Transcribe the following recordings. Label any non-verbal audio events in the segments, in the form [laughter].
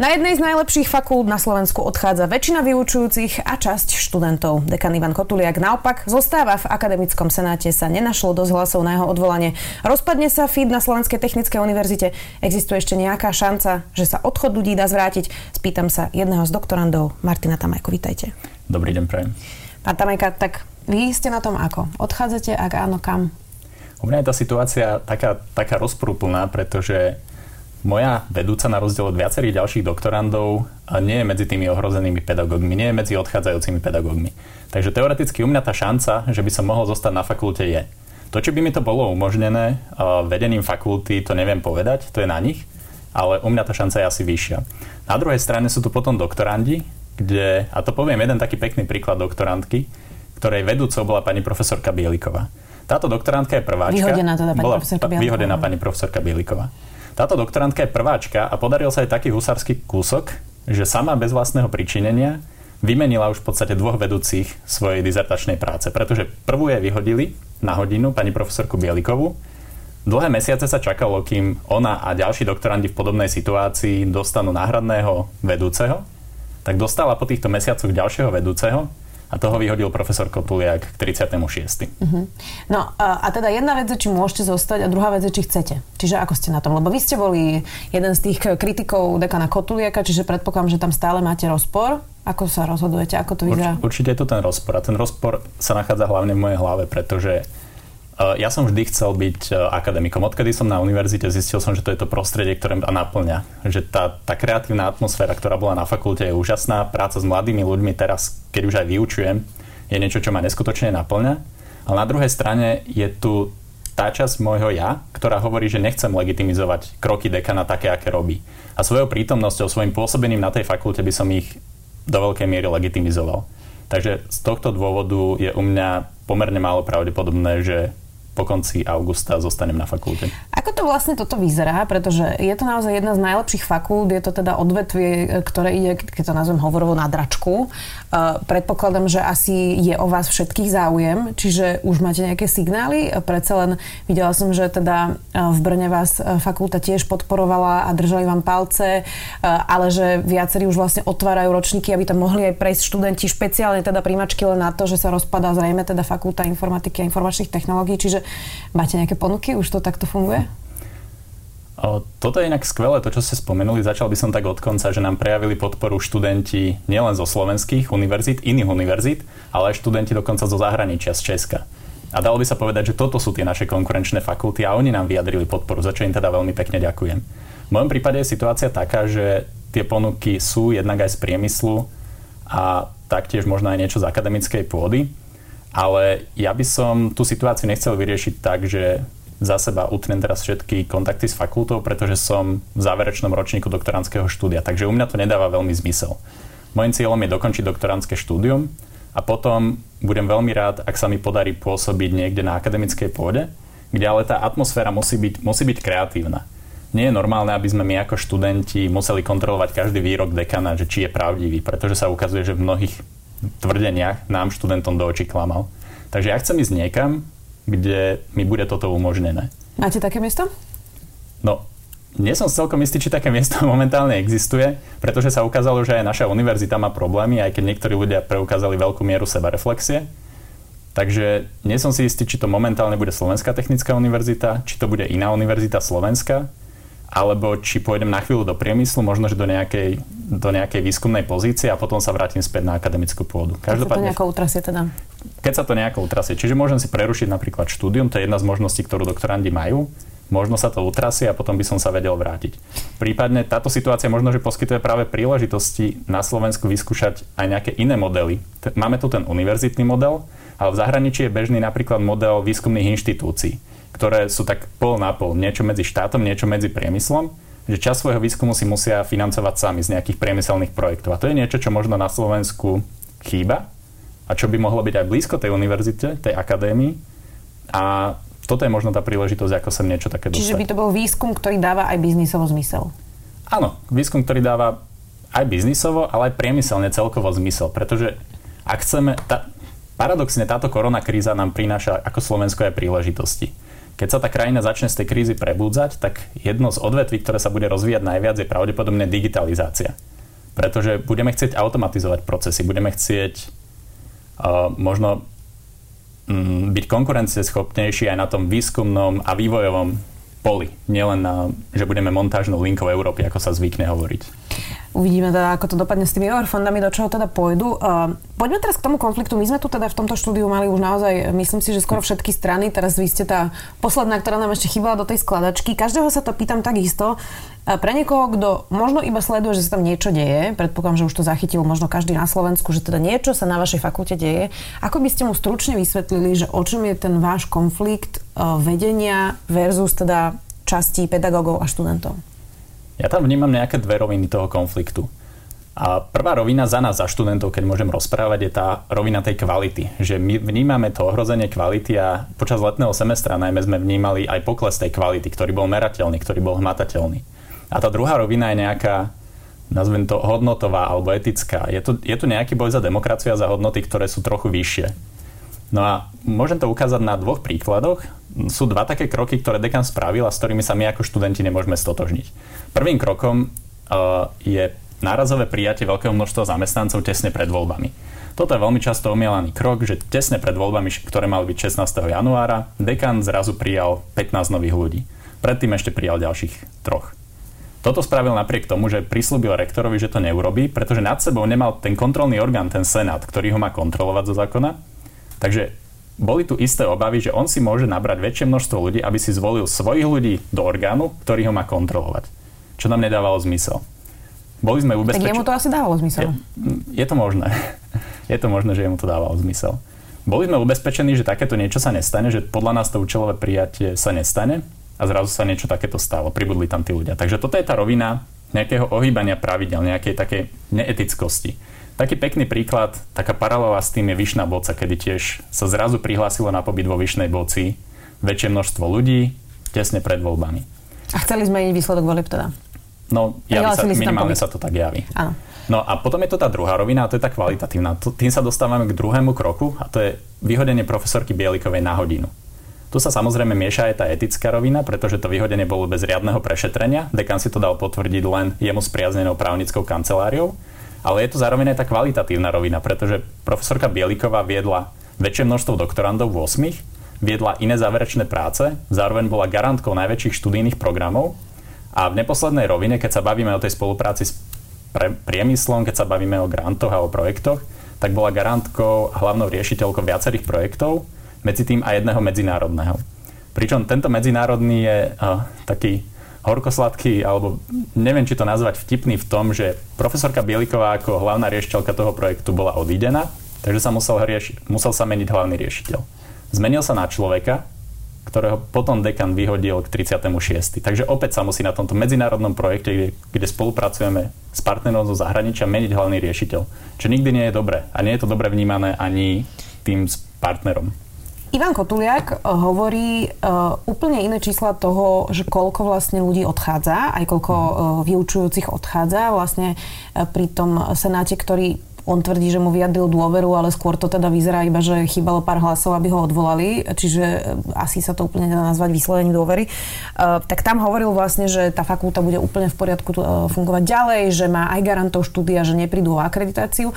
Na jednej z najlepších fakult na Slovensku odchádza väčšina vyučujúcich a časť študentov. Dekan Ivan Kotuliak naopak zostáva v akademickom senáte, sa nenašlo dosť hlasov na jeho odvolanie. Rozpadne sa feed na Slovenskej technickej univerzite. Existuje ešte nejaká šanca, že sa odchod ľudí dá zvrátiť? Spýtam sa jedného z doktorandov, Martina Tamajko. Vítajte. Dobrý deň, prajem. Pán Tamajka, tak vy ste na tom ako? Odchádzate, ak áno, kam? U mňa je tá situácia taká, taká rozprúplná, pretože moja vedúca na rozdiel od viacerých ďalších doktorandov nie je medzi tými ohrozenými pedagógmi, nie je medzi odchádzajúcimi pedagógmi. Takže teoreticky u mňa tá šanca, že by som mohol zostať na fakulte je. To, či by mi to bolo umožnené vedením fakulty, to neviem povedať, to je na nich, ale u mňa tá šanca je asi vyššia. Na druhej strane sú tu potom doktorandi, kde, a to poviem jeden taký pekný príklad doktorantky, ktorej vedúcou bola pani profesorka Bieliková. Táto doktorantka je prváčka. Vyhodená teda pani bola profesorka Bieliková. Vyhodená pani profesorka Bieliková. Táto doktorantka je prváčka a podaril sa aj taký husársky kúsok, že sama bez vlastného pričinenia vymenila už v podstate dvoch vedúcich svojej dizertačnej práce, pretože prvú je vyhodili na hodinu pani profesorku Bielikovu. Dlhé mesiace sa čakalo, kým ona a ďalší doktorandi v podobnej situácii dostanú náhradného vedúceho, tak dostala po týchto mesiacoch ďalšieho vedúceho a toho vyhodil profesor Kotuliak k 36. Uh-huh. No a, a teda jedna vec je, či môžete zostať a druhá vec je, či chcete. Čiže ako ste na tom? Lebo vy ste boli jeden z tých kritikov dekana Kotuliaka, čiže predpokladám, že tam stále máte rozpor. Ako sa rozhodujete? Ako to vyzerá? Urč, určite je to ten rozpor. A ten rozpor sa nachádza hlavne v mojej hlave, pretože ja som vždy chcel byť e, akademikom. Odkedy som na univerzite zistil som, že to je to prostredie, ktoré ma naplňa. Že tá, tá kreatívna atmosféra, ktorá bola na fakulte, je úžasná. Práca s mladými ľuďmi teraz, keď už aj vyučujem, je niečo, čo ma neskutočne naplňa. Ale na druhej strane je tu tá časť môjho ja, ktorá hovorí, že nechcem legitimizovať kroky dekana také, aké robí. A svojou prítomnosťou, svojim pôsobením na tej fakulte by som ich do veľkej miery legitimizoval. Takže z tohto dôvodu je u mňa pomerne málo pravdepodobné, že po konci augusta zostanem na fakulte. Ako to vlastne toto vyzerá? Pretože je to naozaj jedna z najlepších fakult, je to teda odvetvie, ktoré ide, keď to nazvem hovorovo, na dračku. Uh, predpokladám, že asi je o vás všetkých záujem, čiže už máte nejaké signály. Predsa len videla som, že teda v Brne vás fakulta tiež podporovala a držali vám palce, ale že viacerí už vlastne otvárajú ročníky, aby tam mohli aj prejsť študenti, špeciálne teda príjmačky len na to, že sa rozpadá zrejme teda fakulta informatiky a informačných technológií. Čiže máte nejaké ponuky? Už to takto funguje? Toto je inak skvelé, to čo ste spomenuli. Začal by som tak od konca, že nám prejavili podporu študenti nielen zo slovenských univerzít, iných univerzít, ale aj študenti dokonca zo zahraničia, z Česka. A dalo by sa povedať, že toto sú tie naše konkurenčné fakulty a oni nám vyjadrili podporu, za čo im teda veľmi pekne ďakujem. V mojom prípade je situácia taká, že tie ponuky sú jednak aj z priemyslu a taktiež možno aj niečo z akademickej pôdy, ale ja by som tú situáciu nechcel vyriešiť tak, že za seba utnem teraz všetky kontakty s fakultou, pretože som v záverečnom ročníku doktorandského štúdia, takže u mňa to nedáva veľmi zmysel. Mojím cieľom je dokončiť doktorandské štúdium a potom budem veľmi rád, ak sa mi podarí pôsobiť niekde na akademickej pôde, kde ale tá atmosféra musí byť, musí byť kreatívna. Nie je normálne, aby sme my ako študenti museli kontrolovať každý výrok dekana, že či je pravdivý, pretože sa ukazuje, že v mnohých tvrdeniach nám študentom do očí klamal. Takže ja chcem ísť niekam, kde mi bude toto umožnené. Máte také miesto? No, nie som celkom istý, či také miesto [laughs] momentálne existuje, pretože sa ukázalo, že aj naša univerzita má problémy, aj keď niektorí ľudia preukázali veľkú mieru sebareflexie. Takže nie som si istý, či to momentálne bude Slovenská technická univerzita, či to bude iná univerzita Slovenska, alebo či pôjdem na chvíľu do priemyslu, možno, že do nejakej, do nejakej výskumnej pozície a potom sa vrátim späť na akademickú pôdu. Každopádne... To nejako utrasie teda? keď sa to nejako utrasie. Čiže môžem si prerušiť napríklad štúdium, to je jedna z možností, ktorú doktorandi majú. Možno sa to utrasie a potom by som sa vedel vrátiť. Prípadne táto situácia možno, že poskytuje práve príležitosti na Slovensku vyskúšať aj nejaké iné modely. Máme tu ten univerzitný model, ale v zahraničí je bežný napríklad model výskumných inštitúcií, ktoré sú tak pol na pol, niečo medzi štátom, niečo medzi priemyslom, že čas svojho výskumu si musia financovať sami z nejakých priemyselných projektov. A to je niečo, čo možno na Slovensku chýba, a čo by mohlo byť aj blízko tej univerzite, tej akadémii. A toto je možno tá príležitosť, ako sem niečo také dostať. Čiže by to bol výskum, ktorý dáva aj biznisový zmysel. Áno, výskum, ktorý dáva aj biznisovo, ale aj priemyselne celkovo zmysel. Pretože ak chceme, tá, paradoxne táto korona kríza nám prináša ako Slovensko aj príležitosti. Keď sa tá krajina začne z tej krízy prebúdzať, tak jedno z odvetví, ktoré sa bude rozvíjať najviac, je pravdepodobne digitalizácia. Pretože budeme chcieť automatizovať procesy, budeme chcieť uh, možno um, byť konkurencieschopnejší aj na tom výskumnom a vývojovom poli. Nielen, na, že budeme montážnou linkou Európy, ako sa zvykne hovoriť. Uvidíme teda, ako to dopadne s tými eurofondami, do čoho teda pôjdu. Uh, poďme teraz k tomu konfliktu. My sme tu teda v tomto štúdiu mali už naozaj, myslím si, že skoro všetky strany. Teraz vy ste tá posledná, ktorá nám ešte chýbala do tej skladačky. Každého sa to pýtam takisto. A pre niekoho, kto možno iba sleduje, že sa tam niečo deje, predpokladám, že už to zachytil možno každý na Slovensku, že teda niečo sa na vašej fakulte deje, ako by ste mu stručne vysvetlili, že o čom je ten váš konflikt vedenia versus teda časti pedagógov a študentov? Ja tam vnímam nejaké dve roviny toho konfliktu. A prvá rovina za nás, za študentov, keď môžem rozprávať, je tá rovina tej kvality. Že my vnímame to ohrozenie kvality a počas letného semestra najmä sme vnímali aj pokles tej kvality, ktorý bol merateľný, ktorý bol hmatateľný. A tá druhá rovina je nejaká, nazvem to hodnotová alebo etická. Je tu, je tu nejaký boj za demokraciu a za hodnoty, ktoré sú trochu vyššie. No a môžem to ukázať na dvoch príkladoch. Sú dva také kroky, ktoré dekan spravil a s ktorými sa my ako študenti nemôžeme stotožniť. Prvým krokom uh, je nárazové prijatie veľkého množstva zamestnancov tesne pred voľbami. Toto je veľmi často omielaný krok, že tesne pred voľbami, ktoré mali byť 16. januára, dekan zrazu prijal 15 nových ľudí. Predtým ešte prijal ďalších troch. Toto spravil napriek tomu, že prislúbil rektorovi, že to neurobí, pretože nad sebou nemal ten kontrolný orgán, ten senát, ktorý ho má kontrolovať zo zákona Takže boli tu isté obavy, že on si môže nabrať väčšie množstvo ľudí, aby si zvolil svojich ľudí do orgánu, ktorý ho má kontrolovať. Čo nám nedávalo zmysel. Boli sme ubezpečení... Tak jemu to asi dávalo zmysel. Je, je to možné. [laughs] je to možné, že jemu to dávalo zmysel. Boli sme ubezpečení, že takéto niečo sa nestane, že podľa nás to účelové prijatie sa nestane a zrazu sa niečo takéto stalo. Pribudli tam tí ľudia. Takže toto je tá rovina nejakého ohýbania pravidel, nejakej takej neetickosti. Taký pekný príklad, taká paralela s tým je Vyšná boca, kedy tiež sa zrazu prihlásilo na pobyt vo Vyšnej boci väčšie množstvo ľudí tesne pred voľbami. A chceli zmeniť výsledok volieb teda? No, javí sa, minimálne sa to tak javí. Áno. No a potom je to tá druhá rovina, a to je tá kvalitatívna. Tým sa dostávame k druhému kroku a to je vyhodenie profesorky Bielikovej na hodinu. Tu sa samozrejme mieša aj tá etická rovina, pretože to vyhodenie bolo bez riadneho prešetrenia. Dekan si to dal potvrdiť len jemu spriaznenou právnickou kanceláriou ale je to zároveň aj tá kvalitatívna rovina, pretože profesorka Bieliková viedla väčšie množstvo doktorandov v 8, viedla iné záverečné práce, zároveň bola garantkou najväčších študijných programov a v neposlednej rovine, keď sa bavíme o tej spolupráci s pre, priemyslom, keď sa bavíme o grantoch a o projektoch, tak bola garantkou a hlavnou riešiteľkou viacerých projektov, medzi tým aj jedného medzinárodného. Pričom tento medzinárodný je uh, taký horkosladký, alebo neviem, či to nazvať vtipný v tom, že profesorka Bieliková ako hlavná riešiteľka toho projektu bola odídená, takže sa musel, rieši- musel sa meniť hlavný riešiteľ. Zmenil sa na človeka, ktorého potom dekan vyhodil k 36. Takže opäť sa musí na tomto medzinárodnom projekte, kde, kde spolupracujeme s partnerom zo zahraničia, meniť hlavný riešiteľ. Čo nikdy nie je dobré. A nie je to dobre vnímané ani tým partnerom. Ivan Kotuliak eh, hovorí uh, úplne iné čísla toho, že koľko vlastne ľudí odchádza, aj koľko uh, vyučujúcich odchádza. Vlastne uh, pri tom senáte, ktorý on tvrdí, že mu vyjadril dôveru, ale skôr to teda vyzerá iba, že chýbalo pár hlasov, aby ho odvolali, čiže asi sa to úplne nedá nazvať vyslovením dôvery. Uh, tak tam hovoril vlastne, že tá fakulta bude úplne v poriadku uh, fungovať ďalej, že má aj garantov štúdia, že neprídu o akreditáciu.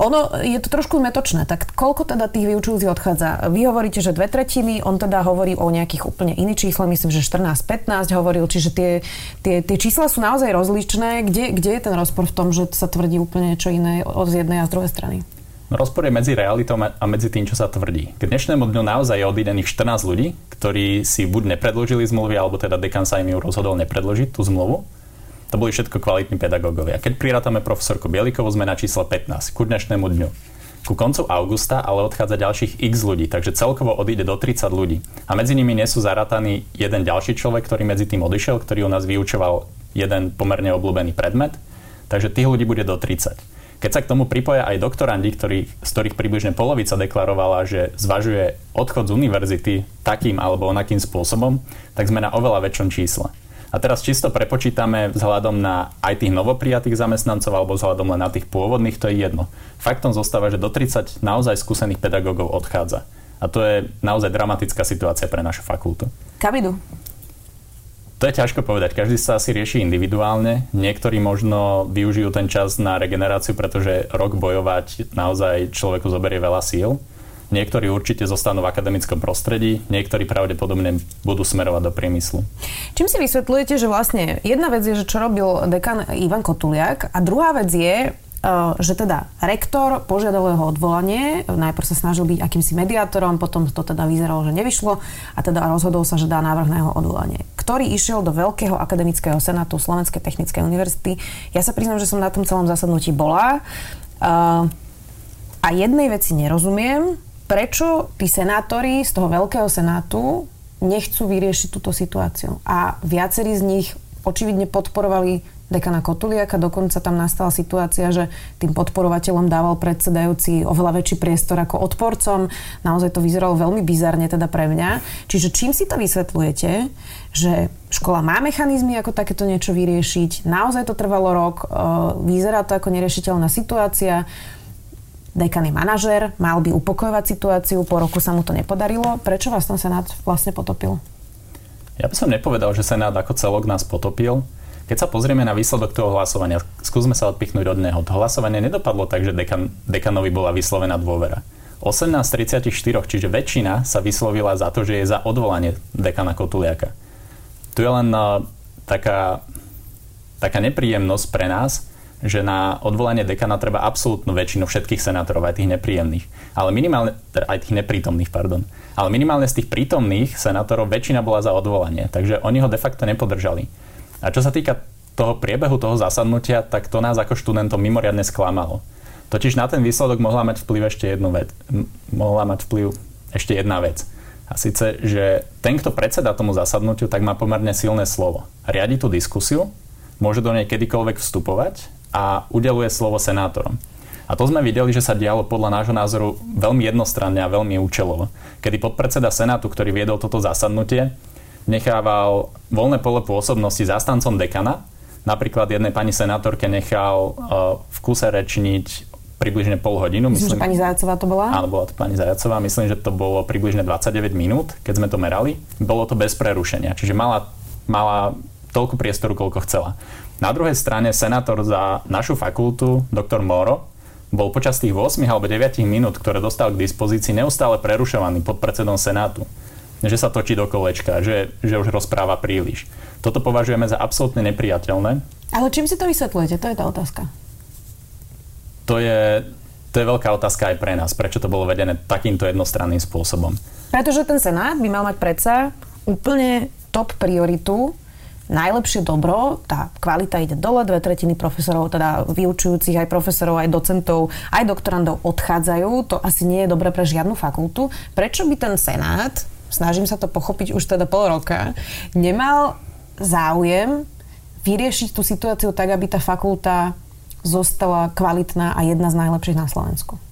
Ono je to trošku metočné, tak koľko teda tých vyučujúcich odchádza? Vy hovoríte, že dve tretiny, on teda hovorí o nejakých úplne iných číslach, myslím, že 14-15 hovoril, čiže tie, tie, tie čísla sú naozaj rozličné. Kde, kde je ten rozpor v tom, že sa tvrdí úplne niečo iné od jednej a z druhej strany? Rozpor je medzi realitou a medzi tým, čo sa tvrdí. K dnešnému dňu naozaj je odídených 14 ľudí, ktorí si buď nepredložili zmluvy, alebo teda dekan sa im ju rozhodol nepredložiť tú zmluvu to boli všetko kvalitní pedagógovia. Keď prirátame profesorku Bielikovú, sme na čísle 15 ku dnešnému dňu. Ku koncu augusta ale odchádza ďalších x ľudí, takže celkovo odíde do 30 ľudí. A medzi nimi nie sú zarataní jeden ďalší človek, ktorý medzi tým odišiel, ktorý u nás vyučoval jeden pomerne obľúbený predmet, takže tých ľudí bude do 30. Keď sa k tomu pripoja aj doktorandi, ktorý, z ktorých približne polovica deklarovala, že zvažuje odchod z univerzity takým alebo onakým spôsobom, tak sme na oveľa väčšom čísle. A teraz čisto prepočítame vzhľadom na aj tých novoprijatých zamestnancov alebo vzhľadom len na tých pôvodných, to je jedno. Faktom zostáva, že do 30 naozaj skúsených pedagógov odchádza. A to je naozaj dramatická situácia pre našu fakultu. Kam idú? To je ťažko povedať. Každý sa asi rieši individuálne. Niektorí možno využijú ten čas na regeneráciu, pretože rok bojovať naozaj človeku zoberie veľa síl. Niektorí určite zostanú v akademickom prostredí, niektorí pravdepodobne budú smerovať do priemyslu. Čím si vysvetľujete, že vlastne jedna vec je, že čo robil dekan Ivan Kotuliak a druhá vec je, že teda rektor požiadal jeho odvolanie, najprv sa snažil byť akýmsi mediátorom, potom to teda vyzeralo, že nevyšlo a teda rozhodol sa, že dá návrh na jeho odvolanie, ktorý išiel do Veľkého akademického senátu Slovenskej technickej univerzity. Ja sa priznám, že som na tom celom zasadnutí bola eh, a jednej veci nerozumiem, prečo tí senátori z toho Veľkého senátu nechcú vyriešiť túto situáciu. A viacerí z nich očividne podporovali dekana Kotuliaka. Dokonca tam nastala situácia, že tým podporovateľom dával predsedajúci oveľa väčší priestor ako odporcom. Naozaj to vyzeralo veľmi bizarne teda pre mňa. Čiže čím si to vysvetľujete, že škola má mechanizmy, ako takéto niečo vyriešiť, naozaj to trvalo rok, e, vyzerá to ako neriešiteľná situácia, dekan je manažer, mal by upokojovať situáciu, po roku sa mu to nepodarilo. Prečo vás ten Senát vlastne potopil? Ja by som nepovedal, že Senát ako celok nás potopil. Keď sa pozrieme na výsledok toho hlasovania, skúsme sa odpichnúť od neho. To hlasovanie nedopadlo tak, že dekan, dekanovi bola vyslovená dôvera. 18 34, čiže väčšina sa vyslovila za to, že je za odvolanie dekana Kotuliaka. Tu je len uh, taká, taká nepríjemnosť pre nás, že na odvolanie dekana treba absolútnu väčšinu všetkých senátorov, aj tých nepríjemných. Ale minimálne, teda aj tých neprítomných, pardon. Ale minimálne z tých prítomných senátorov väčšina bola za odvolanie, takže oni ho de facto nepodržali. A čo sa týka toho priebehu toho zasadnutia, tak to nás ako študentov mimoriadne sklamalo. Totiž na ten výsledok mohla mať vplyv ešte jednu vec. Mohla mať vplyv ešte jedna vec. A síce, že ten, kto predseda tomu zasadnutiu, tak má pomerne silné slovo. Riadi tú diskusiu, môže do nej kedykoľvek vstupovať a udeluje slovo senátorom. A to sme videli, že sa dialo podľa nášho názoru veľmi jednostranne a veľmi účelovo. Kedy podpredseda Senátu, ktorý viedol toto zasadnutie, nechával voľné pole pôsobnosti zastancom dekana. Napríklad jednej pani senátorke nechal uh, v kuse rečniť približne pol hodinu. Myslím, myslím, že pani Zajacová to bola? Áno, bola to pani Zajacová. Myslím, že to bolo približne 29 minút, keď sme to merali. Bolo to bez prerušenia, čiže mala, mala toľko priestoru, koľko chcela. Na druhej strane senátor za našu fakultu, doktor Moro, bol počas tých 8 alebo 9 minút, ktoré dostal k dispozícii, neustále prerušovaný pod predsedom Senátu že sa točí do kolečka, že, že už rozpráva príliš. Toto považujeme za absolútne nepriateľné. Ale čím si to vysvetľujete? To je tá otázka. To je, to je veľká otázka aj pre nás. Prečo to bolo vedené takýmto jednostranným spôsobom? Pretože ten Senát by mal mať predsa úplne top prioritu najlepšie dobro, tá kvalita ide dole, dve tretiny profesorov, teda vyučujúcich, aj profesorov, aj docentov, aj doktorandov odchádzajú, to asi nie je dobre pre žiadnu fakultu. Prečo by ten Senát snažím sa to pochopiť už teda pol roka, nemal záujem vyriešiť tú situáciu tak, aby tá fakulta zostala kvalitná a jedna z najlepších na Slovensku.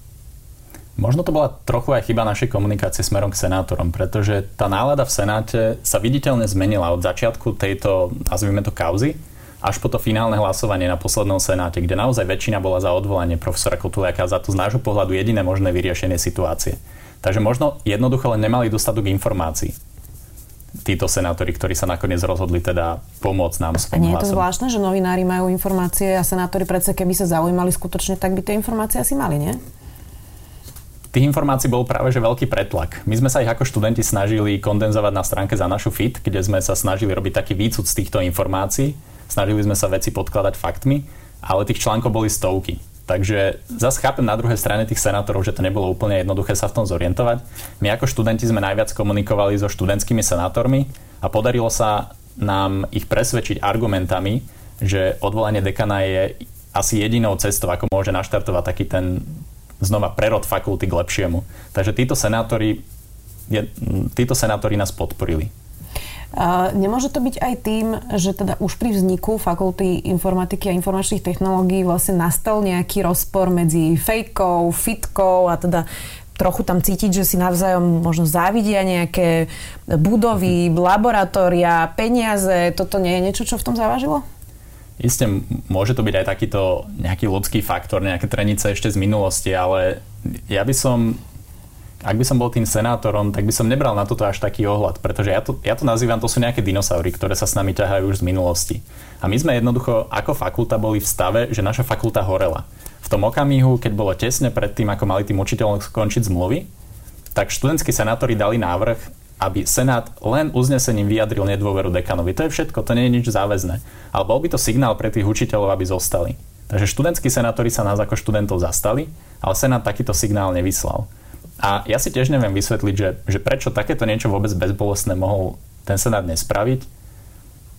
Možno to bola trochu aj chyba našej komunikácie smerom k senátorom, pretože tá nálada v Senáte sa viditeľne zmenila od začiatku tejto, nazvime to kauzy, až po to finálne hlasovanie na poslednom Senáte, kde naozaj väčšina bola za odvolanie profesora Kotuliaka za to z nášho pohľadu jediné možné vyriešenie situácie. Takže možno jednoducho len nemali dostatok informácií títo senátori, ktorí sa nakoniec rozhodli teda pomôcť nám s A nie je to zvláštne, že novinári majú informácie a senátori predsa keby sa zaujímali skutočne, tak by tie informácie asi mali, nie? Tých informácií bol práve že veľký pretlak. My sme sa ich ako študenti snažili kondenzovať na stránke za našu FIT, kde sme sa snažili robiť taký výcud z týchto informácií. Snažili sme sa veci podkladať faktmi, ale tých článkov boli stovky. Takže zase chápem na druhej strane tých senátorov, že to nebolo úplne jednoduché sa v tom zorientovať. My ako študenti sme najviac komunikovali so študentskými senátormi a podarilo sa nám ich presvedčiť argumentami, že odvolanie dekana je asi jedinou cestou, ako môže naštartovať taký ten znova prerod fakulty k lepšiemu. Takže títo senátori, títo senátori nás podporili. Nemôže to byť aj tým, že teda už pri vzniku fakulty informatiky a informačných technológií vlastne nastal nejaký rozpor medzi fejkou, fitkou a teda trochu tam cítiť, že si navzájom možno závidia nejaké budovy, laboratória, peniaze. Toto nie je niečo, čo v tom závažilo? Isté, môže to byť aj takýto nejaký ľudský faktor, nejaké trenice ešte z minulosti, ale ja by som, ak by som bol tým senátorom, tak by som nebral na toto až taký ohľad, pretože ja to, ja to nazývam, to sú nejaké dinosaury, ktoré sa s nami ťahajú už z minulosti. A my sme jednoducho ako fakulta boli v stave, že naša fakulta horela tom okamihu, keď bolo tesne pred tým, ako mali tým učiteľom skončiť zmluvy, tak študentskí senátori dali návrh, aby Senát len uznesením vyjadril nedôveru dekanovi. To je všetko, to nie je nič záväzné. Ale bol by to signál pre tých učiteľov, aby zostali. Takže študentskí senátori sa nás ako študentov zastali, ale Senát takýto signál nevyslal. A ja si tiež neviem vysvetliť, že, že prečo takéto niečo vôbec bezbolestné mohol ten Senát nespraviť.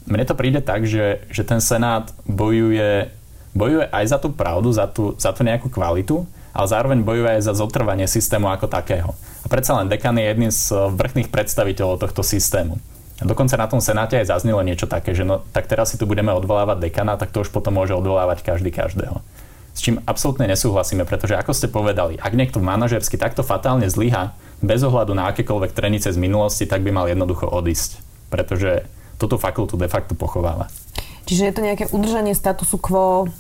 Mne to príde tak, že, že ten Senát bojuje bojuje aj za tú pravdu, za tú, za tú nejakú kvalitu, ale zároveň bojuje aj za zotrvanie systému ako takého. A predsa len dekan je jedným z vrchných predstaviteľov tohto systému. A dokonca na tom senáte aj zaznelo niečo také, že no, tak teraz si tu budeme odvolávať dekana, tak to už potom môže odvolávať každý každého. S čím absolútne nesúhlasíme, pretože ako ste povedali, ak niekto manažersky takto fatálne zlyha, bez ohľadu na akékoľvek trenice z minulosti, tak by mal jednoducho odísť. Pretože túto fakultu de facto pochováva. Čiže je to nejaké udržanie statusu quo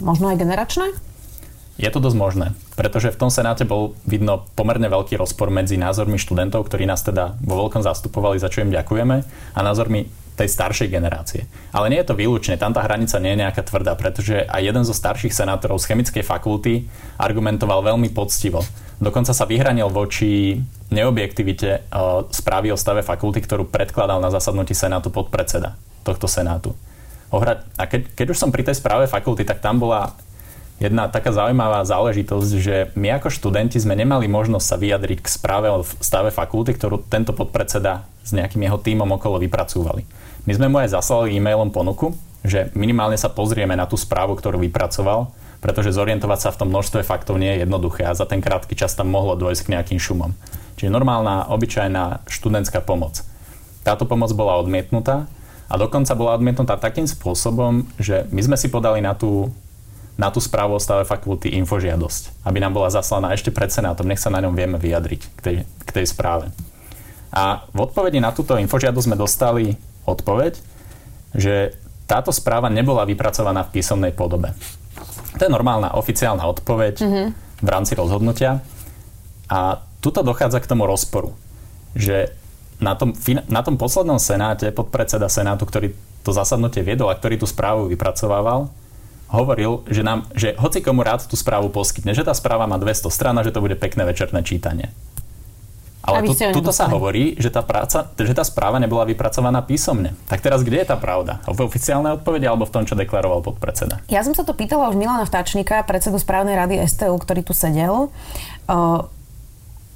možno aj generačné? Je to dosť možné, pretože v tom Senáte bol vidno pomerne veľký rozpor medzi názormi študentov, ktorí nás teda vo veľkom zastupovali, za čo im ďakujeme, a názormi tej staršej generácie. Ale nie je to výlučne, tam tá hranica nie je nejaká tvrdá, pretože aj jeden zo starších senátorov z chemickej fakulty argumentoval veľmi poctivo. Dokonca sa vyhranil voči neobjektivite e, správy o stave fakulty, ktorú predkladal na zasadnutí senátu podpredseda tohto senátu. A keď, keď už som pri tej správe fakulty, tak tam bola jedna taká zaujímavá záležitosť, že my ako študenti sme nemali možnosť sa vyjadriť k správe o stave fakulty, ktorú tento podpredseda s nejakým jeho týmom okolo vypracúvali. My sme mu aj zaslali e-mailom ponuku, že minimálne sa pozrieme na tú správu, ktorú vypracoval, pretože zorientovať sa v tom množstve faktov nie je jednoduché a za ten krátky čas tam mohlo dôjsť k nejakým šumom. Čiže normálna, obyčajná študentská pomoc. Táto pomoc bola odmietnutá a dokonca bola odmietnutá takým spôsobom, že my sme si podali na tú, na tú správu o stave fakulty infožiadosť, aby nám bola zaslaná ešte pred Senátom, nech sa na ňom vieme vyjadriť k tej, k tej správe. A v odpovedi na túto infožiadosť sme dostali odpoveď, že táto správa nebola vypracovaná v písomnej podobe. To je normálna oficiálna odpoveď mm-hmm. v rámci rozhodnutia. A tuto dochádza k tomu rozporu, že na tom, na tom poslednom senáte, podpredseda senátu, ktorý to zasadnutie viedol a ktorý tú správu vypracovával, hovoril, že, nám, že hoci komu rád tú správu poskytne, že tá správa má 200 strán a že to bude pekné večerné čítanie. Ale tu, tuto sa hovorí, že tá, práca, že tá správa nebola vypracovaná písomne. Tak teraz kde je tá pravda? V oficiálnej odpovede alebo v tom, čo deklaroval podpredseda? Ja som sa to pýtala už Milana Vtáčnika, predsedu správnej rady STU, ktorý tu sedel. Uh,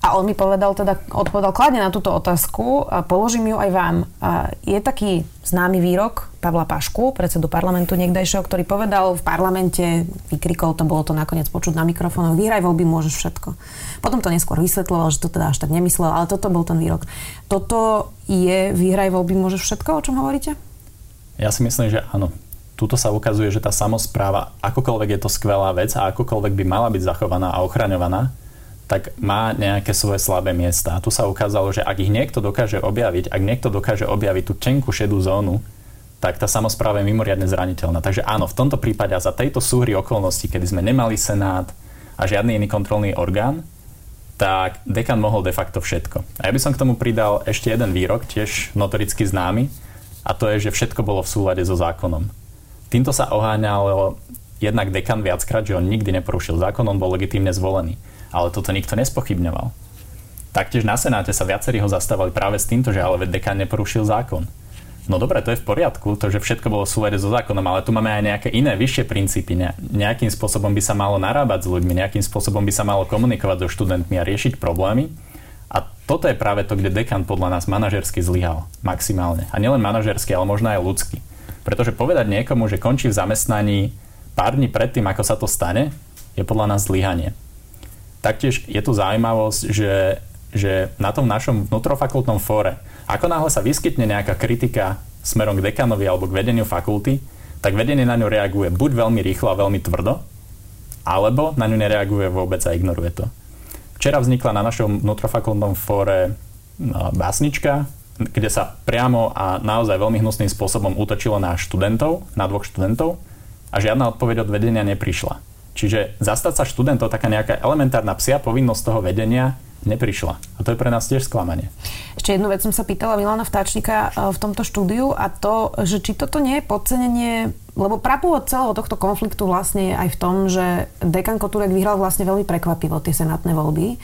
a on mi povedal, teda odpovedal kladne na túto otázku a položím ju aj vám. A je taký známy výrok Pavla Pašku, predsedu parlamentu niekdajšieho, ktorý povedal v parlamente, vykrikol to, bolo to nakoniec počuť na mikrofónu, vyhraj voľby, môžeš všetko. Potom to neskôr vysvetloval, že to teda až tak nemyslel, ale toto bol ten výrok. Toto je vyhraj voľby, môžeš všetko, o čom hovoríte? Ja si myslím, že áno. Tuto sa ukazuje, že tá samozpráva, akokoľvek je to skvelá vec a akokoľvek by mala byť zachovaná a ochraňovaná, tak má nejaké svoje slabé miesta. A tu sa ukázalo, že ak ich niekto dokáže objaviť, ak niekto dokáže objaviť tú tenkú šedú zónu, tak tá samozpráva je mimoriadne zraniteľná. Takže áno, v tomto prípade a za tejto súhry okolností, kedy sme nemali senát a žiadny iný kontrolný orgán, tak dekan mohol de facto všetko. A ja by som k tomu pridal ešte jeden výrok, tiež notoricky známy, a to je, že všetko bolo v súlade so zákonom. Týmto sa oháňal jednak dekan viackrát, že on nikdy neporušil zákon, on bol legitímne zvolený ale toto nikto nespochybňoval. Taktiež na Senáte sa viacerí ho zastávali práve s týmto, že ale dekan neporušil zákon. No dobre, to je v poriadku, to, že všetko bolo v so zákonom, ale tu máme aj nejaké iné vyššie princípy. Ne, nejakým spôsobom by sa malo narábať s ľuďmi, nejakým spôsobom by sa malo komunikovať so študentmi a riešiť problémy. A toto je práve to, kde dekan podľa nás manažersky zlyhal maximálne. A nielen manažersky, ale možno aj ľudsky. Pretože povedať niekomu, že končí v zamestnaní pár dní predtým, ako sa to stane, je podľa nás zlyhanie. Taktiež je tu zaujímavosť, že, že na tom našom vnútrofakultnom fóre, ako náhle sa vyskytne nejaká kritika smerom k dekanovi alebo k vedeniu fakulty, tak vedenie na ňu reaguje buď veľmi rýchlo a veľmi tvrdo, alebo na ňu nereaguje vôbec a ignoruje to. Včera vznikla na našom vnútrofakultnom fóre no, básnička, kde sa priamo a naozaj veľmi hnusným spôsobom útočilo na študentov, na dvoch študentov a žiadna odpoveď od vedenia neprišla. Čiže zastať sa študentov, taká nejaká elementárna psia povinnosť toho vedenia neprišla. A to je pre nás tiež sklamanie. Ešte jednu vec som sa pýtala Milana Vtáčnika e, v tomto štúdiu a to, že či toto nie je podcenenie, lebo prapôvod celého tohto konfliktu vlastne je aj v tom, že dekan Kotúrek vyhral vlastne veľmi prekvapivo tie senátne voľby,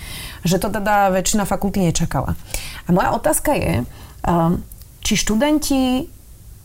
že to teda väčšina fakulty nečakala. A moja otázka je, e, či študenti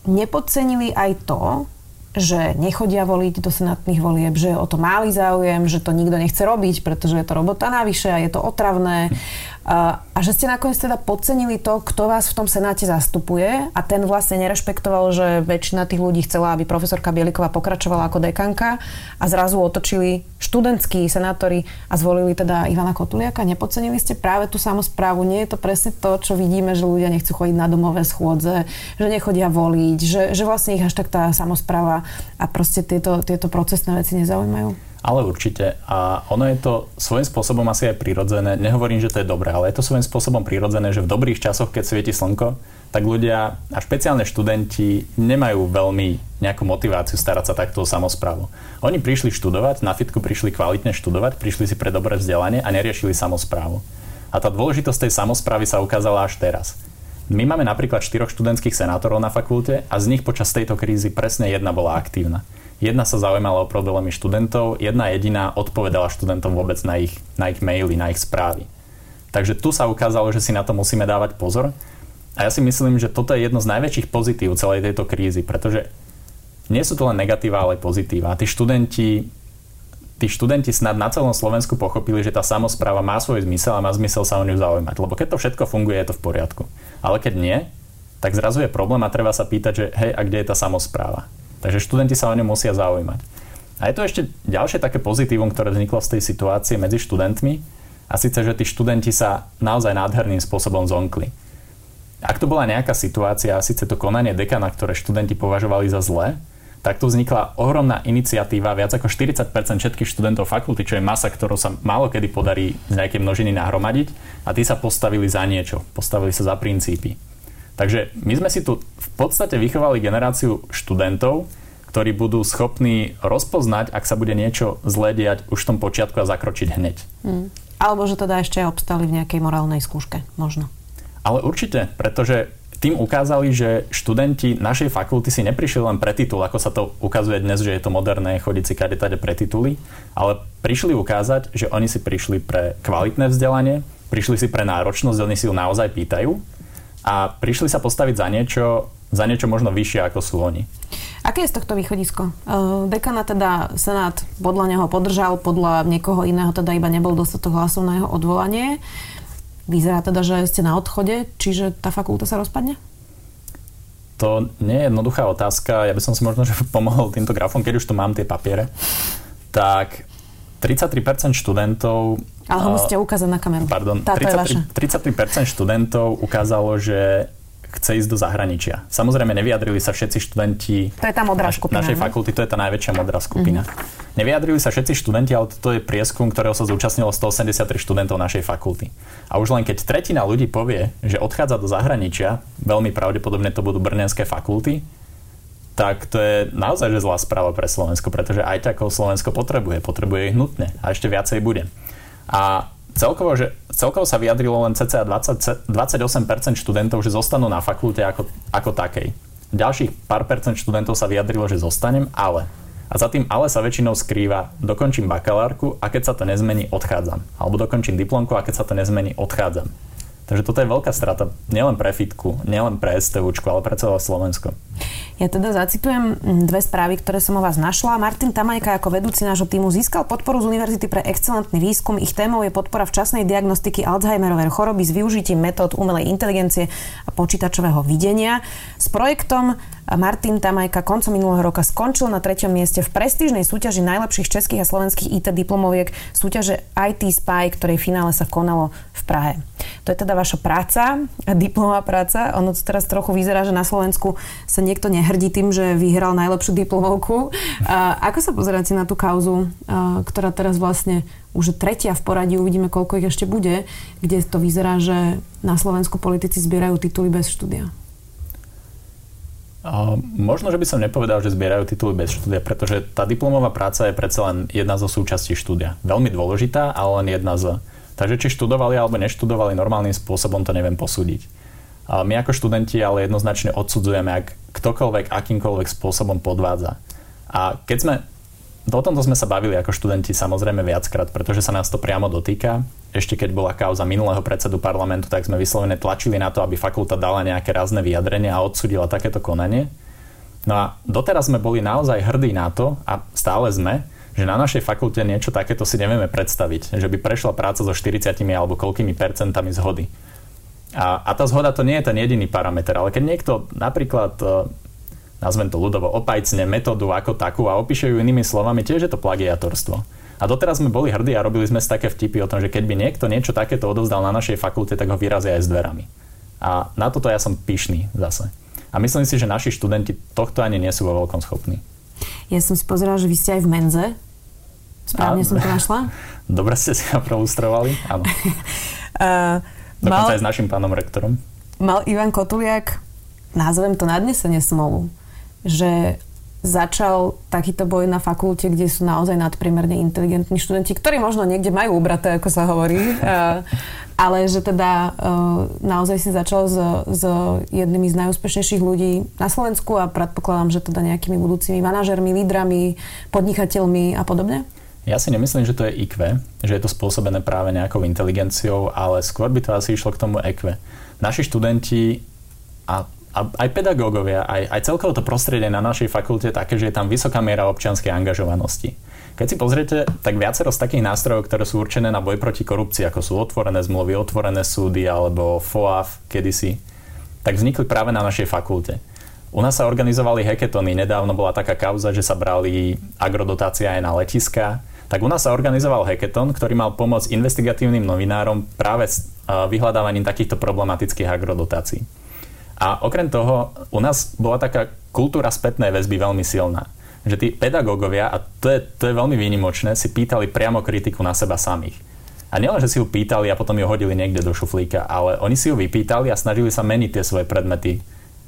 nepodcenili aj to, že nechodia voliť do senátnych volieb, že o to máli záujem, že to nikto nechce robiť, pretože je to robota navyše a je to otravné. A, že ste nakoniec teda podcenili to, kto vás v tom senáte zastupuje a ten vlastne nerešpektoval, že väčšina tých ľudí chcela, aby profesorka Bieliková pokračovala ako dekanka a zrazu otočili študentskí senátori a zvolili teda Ivana Kotuliaka. Nepodcenili ste práve tú samozprávu. Nie je to presne to, čo vidíme, že ľudia nechcú chodiť na domové schôdze, že nechodia voliť, že, že vlastne ich až tak tá samozpráva a proste tieto, tieto procesné veci nezaujímajú? Ale určite. A ono je to svojím spôsobom asi aj prirodzené. Nehovorím, že to je dobré, ale je to svojím spôsobom prirodzené, že v dobrých časoch, keď svieti slnko, tak ľudia a špeciálne študenti nemajú veľmi nejakú motiváciu starať sa takto o samozprávu. Oni prišli študovať, na fitku prišli kvalitne študovať, prišli si pre dobré vzdelanie a neriešili samozprávu. A tá dôležitosť tej samozprávy sa ukázala až teraz. My máme napríklad štyroch študentských senátorov na fakulte a z nich počas tejto krízy presne jedna bola aktívna. Jedna sa zaujímala o problémy študentov, jedna jediná odpovedala študentom vôbec na ich, na ich maily, na ich správy. Takže tu sa ukázalo, že si na to musíme dávať pozor. A ja si myslím, že toto je jedno z najväčších pozitív celej tejto krízy, pretože nie sú to len negatíva, ale pozitíva. A tí študenti, tí študenti snad na celom Slovensku pochopili, že tá samozpráva má svoj zmysel a má zmysel sa o ňu zaujímať. Lebo keď to všetko funguje, je to v poriadku. Ale keď nie, tak zrazu je problém a treba sa pýtať, že hej, a kde je tá samozpráva? Takže študenti sa o ňu musia zaujímať. A je to ešte ďalšie také pozitívum, ktoré vzniklo z tej situácie medzi študentmi, a síce, že tí študenti sa naozaj nádherným spôsobom zonkli. Ak to bola nejaká situácia, a síce to konanie dekana, ktoré študenti považovali za zlé, tak tu vznikla ohromná iniciatíva, viac ako 40% všetkých študentov fakulty, čo je masa, ktorú sa málo kedy podarí z nejakej množiny nahromadiť a tí sa postavili za niečo, postavili sa za princípy. Takže my sme si tu v podstate vychovali generáciu študentov, ktorí budú schopní rozpoznať, ak sa bude niečo zlé diať už v tom počiatku a zakročiť hneď. Hmm. Alebo že teda ešte obstali v nejakej morálnej skúške, možno. Ale určite, pretože tým ukázali, že študenti našej fakulty si neprišli len pre titul, ako sa to ukazuje dnes, že je to moderné chodiť si kade tade pre tituly, ale prišli ukázať, že oni si prišli pre kvalitné vzdelanie, prišli si pre náročnosť, oni si ju naozaj pýtajú a prišli sa postaviť za niečo, za niečo možno vyššie ako sú oni. Aké je z tohto východisko? Dekana teda Senát podľa neho podržal, podľa niekoho iného teda iba nebol dostatok hlasov na jeho odvolanie. Vyzerá teda, že ste na odchode, čiže tá fakulta sa rozpadne? To nie je jednoduchá otázka. Ja by som si možno že [laughs] pomohol týmto grafom, keď už tu mám tie papiere. Tak 33% študentov... Ale ho musíte ukázať na kameru. Pardon, 33, 33% študentov ukázalo, že chce ísť do zahraničia. Samozrejme, nevyjadrili sa všetci študenti to je tá modrá skupina, našej ne? fakulty, to je tá najväčšia modrá skupina. Mm-hmm. Nevyjadrili sa všetci študenti, ale toto je prieskum, ktorého sa zúčastnilo 183 študentov našej fakulty. A už len keď tretina ľudí povie, že odchádza do zahraničia, veľmi pravdepodobne to budú brnenské fakulty, tak to je naozaj že zlá správa pre Slovensko, pretože aj takov Slovensko potrebuje. Potrebuje ich nutne a ešte viacej bude. A celkovo, že, celkovo sa vyjadrilo len cca 20, 28% študentov, že zostanú na fakulte ako, ako takej. Ďalších pár percent študentov sa vyjadrilo, že zostanem, ale. A za tým ale sa väčšinou skrýva, dokončím bakalárku a keď sa to nezmení, odchádzam. Alebo dokončím diplomku a keď sa to nezmení, odchádzam. Takže toto je veľká strata nielen pre Fitku, nielen pre STUčku, ale pre celé Slovensko. Ja teda zacitujem dve správy, ktoré som o vás našla. Martin Tamajka ako vedúci nášho týmu získal podporu z Univerzity pre excelentný výskum. Ich témou je podpora včasnej diagnostiky Alzheimerovej choroby s využitím metód umelej inteligencie a počítačového videnia. S projektom Martin Tamajka koncom minulého roka skončil na treťom mieste v prestížnej súťaži najlepších českých a slovenských IT diplomoviek súťaže IT Spy, ktorej finále sa konalo v Prahe. To je teda vaša práca, diplomová práca. Ono teraz trochu vyzerá, že na Slovensku sa niekto nehrdí tým, že vyhral najlepšiu diplomovku. Ako sa pozeráte na tú kauzu, ktorá teraz vlastne už tretia v poradí, uvidíme, koľko ich ešte bude, kde to vyzerá, že na Slovensku politici zbierajú tituly bez štúdia? možno, že by som nepovedal, že zbierajú tituly bez štúdia, pretože tá diplomová práca je predsa len jedna zo súčastí štúdia. Veľmi dôležitá, ale len jedna z. Takže či študovali alebo neštudovali normálnym spôsobom, to neviem posúdiť. My ako študenti ale jednoznačne odsudzujeme, ak ktokoľvek akýmkoľvek spôsobom podvádza. A keď sme O tomto sme sa bavili ako študenti samozrejme viackrát, pretože sa nás to priamo dotýka. Ešte keď bola kauza minulého predsedu parlamentu, tak sme vyslovene tlačili na to, aby fakulta dala nejaké rázne vyjadrenie a odsudila takéto konanie. No a doteraz sme boli naozaj hrdí na to, a stále sme, že na našej fakulte niečo takéto si nevieme predstaviť. Že by prešla práca so 40 alebo koľkými percentami zhody. A, a tá zhoda to nie je ten jediný parameter, ale keď niekto napríklad nazvem to ľudovo, opajcne metódu ako takú a opíše ju inými slovami, tiež je to plagiatorstvo. A doteraz sme boli hrdí a robili sme si také vtipy o tom, že keď by niekto niečo takéto odovzdal na našej fakulte, tak ho vyrazia aj s dverami. A na toto ja som pyšný zase. A myslím si, že naši študenti tohto ani nie sú vo veľkom schopní. Ja som si pozerala, že vy ste aj v menze. Správne a, som to našla? [laughs] Dobre ste si ho proustrovali, áno. uh, [laughs] Dokonca mal, aj s našim pánom rektorom. Mal Ivan Kotuliak, nazvem to nadnesenie smolu že začal takýto boj na fakulte, kde sú naozaj nadpriemerne inteligentní študenti, ktorí možno niekde majú ubraté, ako sa hovorí, [laughs] ale že teda naozaj si začal s, s jednými z najúspešnejších ľudí na Slovensku a predpokladám, že teda nejakými budúcimi manažermi, lídrami, podnikateľmi a podobne? Ja si nemyslím, že to je IQ, že je to spôsobené práve nejakou inteligenciou, ale skôr by to asi išlo k tomu EQ. Naši študenti, a a aj pedagógovia, aj, aj celkovo to prostredie na našej fakulte je také, že je tam vysoká miera občianskej angažovanosti. Keď si pozriete, tak viacero z takých nástrojov, ktoré sú určené na boj proti korupcii, ako sú otvorené zmluvy, otvorené súdy alebo FOAF kedysi, tak vznikli práve na našej fakulte. U nás sa organizovali heketony, nedávno bola taká kauza, že sa brali agrodotácia aj na letiska, tak u nás sa organizoval heketon, ktorý mal pomôcť investigatívnym novinárom práve s vyhľadávaním takýchto problematických agrodotácií. A okrem toho, u nás bola taká kultúra spätnej väzby veľmi silná. Že tí pedagógovia, a to je, to je veľmi výnimočné, si pýtali priamo kritiku na seba samých. A nielen, že si ju pýtali a potom ju hodili niekde do šuflíka, ale oni si ju vypýtali a snažili sa meniť tie svoje predmety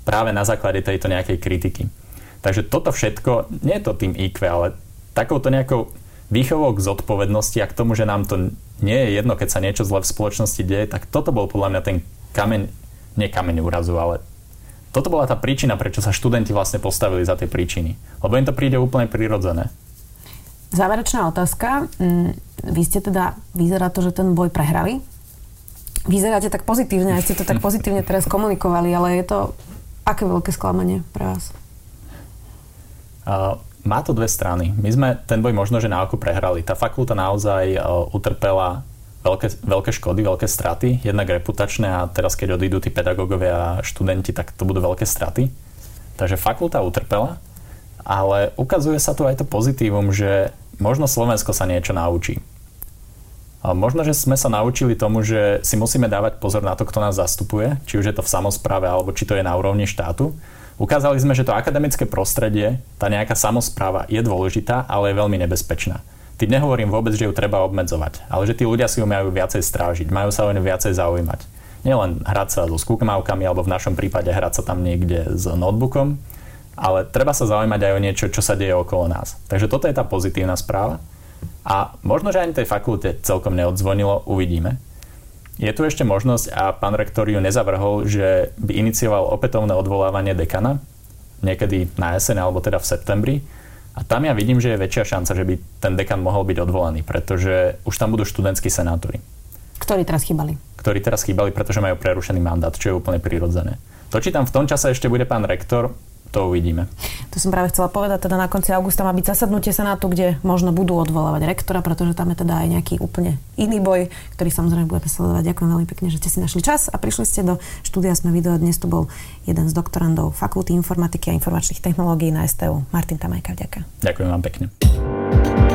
práve na základe tejto nejakej kritiky. Takže toto všetko, nie je to tým IQ, ale takouto nejakou výchovou k zodpovednosti a k tomu, že nám to nie je jedno, keď sa niečo zle v spoločnosti deje, tak toto bol podľa mňa ten kameň nie kameň úrazu, ale toto bola tá príčina, prečo sa študenti vlastne postavili za tie príčiny. Lebo im to príde úplne prirodzené. Záverečná otázka. Mm, vy ste teda, vyzerá to, že ten boj prehrali. Vyzeráte tak pozitívne, aj ste to tak pozitívne teraz komunikovali, ale je to aké veľké sklamanie pre vás? Uh, má to dve strany. My sme ten boj možno, že na oko prehrali. Tá fakulta naozaj uh, utrpela veľké, veľké škody, veľké straty, jednak reputačné a teraz keď odídu tí pedagógovia a študenti, tak to budú veľké straty. Takže fakulta utrpela, ale ukazuje sa tu aj to pozitívum, že možno Slovensko sa niečo naučí. A možno, že sme sa naučili tomu, že si musíme dávať pozor na to, kto nás zastupuje, či už je to v samozpráve, alebo či to je na úrovni štátu. Ukázali sme, že to akademické prostredie, tá nejaká samozpráva je dôležitá, ale je veľmi nebezpečná. Tým nehovorím vôbec, že ju treba obmedzovať, ale že tí ľudia si ju majú viacej strážiť, majú sa o ňu viacej zaujímať. Nielen hrať sa so skúkmavkami, alebo v našom prípade hrať sa tam niekde s notebookom, ale treba sa zaujímať aj o niečo, čo sa deje okolo nás. Takže toto je tá pozitívna správa. A možno, že ani tej fakulte celkom neodzvonilo, uvidíme. Je tu ešte možnosť, a pán rektor ju nezavrhol, že by inicioval opätovné odvolávanie dekana, niekedy na jeseň alebo teda v septembri, a tam ja vidím, že je väčšia šanca, že by ten dekan mohol byť odvolaný, pretože už tam budú študentskí senátori. Ktorí teraz chýbali. Ktorí teraz chýbali, pretože majú prerušený mandát, čo je úplne prirodzené. To, či tam v tom čase ešte bude pán rektor, to uvidíme. To som práve chcela povedať, teda na konci augusta má byť zasadnutie Senátu, kde možno budú odvolávať rektora, pretože tam je teda aj nejaký úplne iný boj, ktorý samozrejme budeme sledovať. Ďakujem veľmi pekne, že ste si našli čas a prišli ste do štúdia Sme video. Dnes to bol jeden z doktorandov Fakulty informatiky a informačných technológií na STU. Martin Tamajka, ďakujem. Ďakujem vám pekne.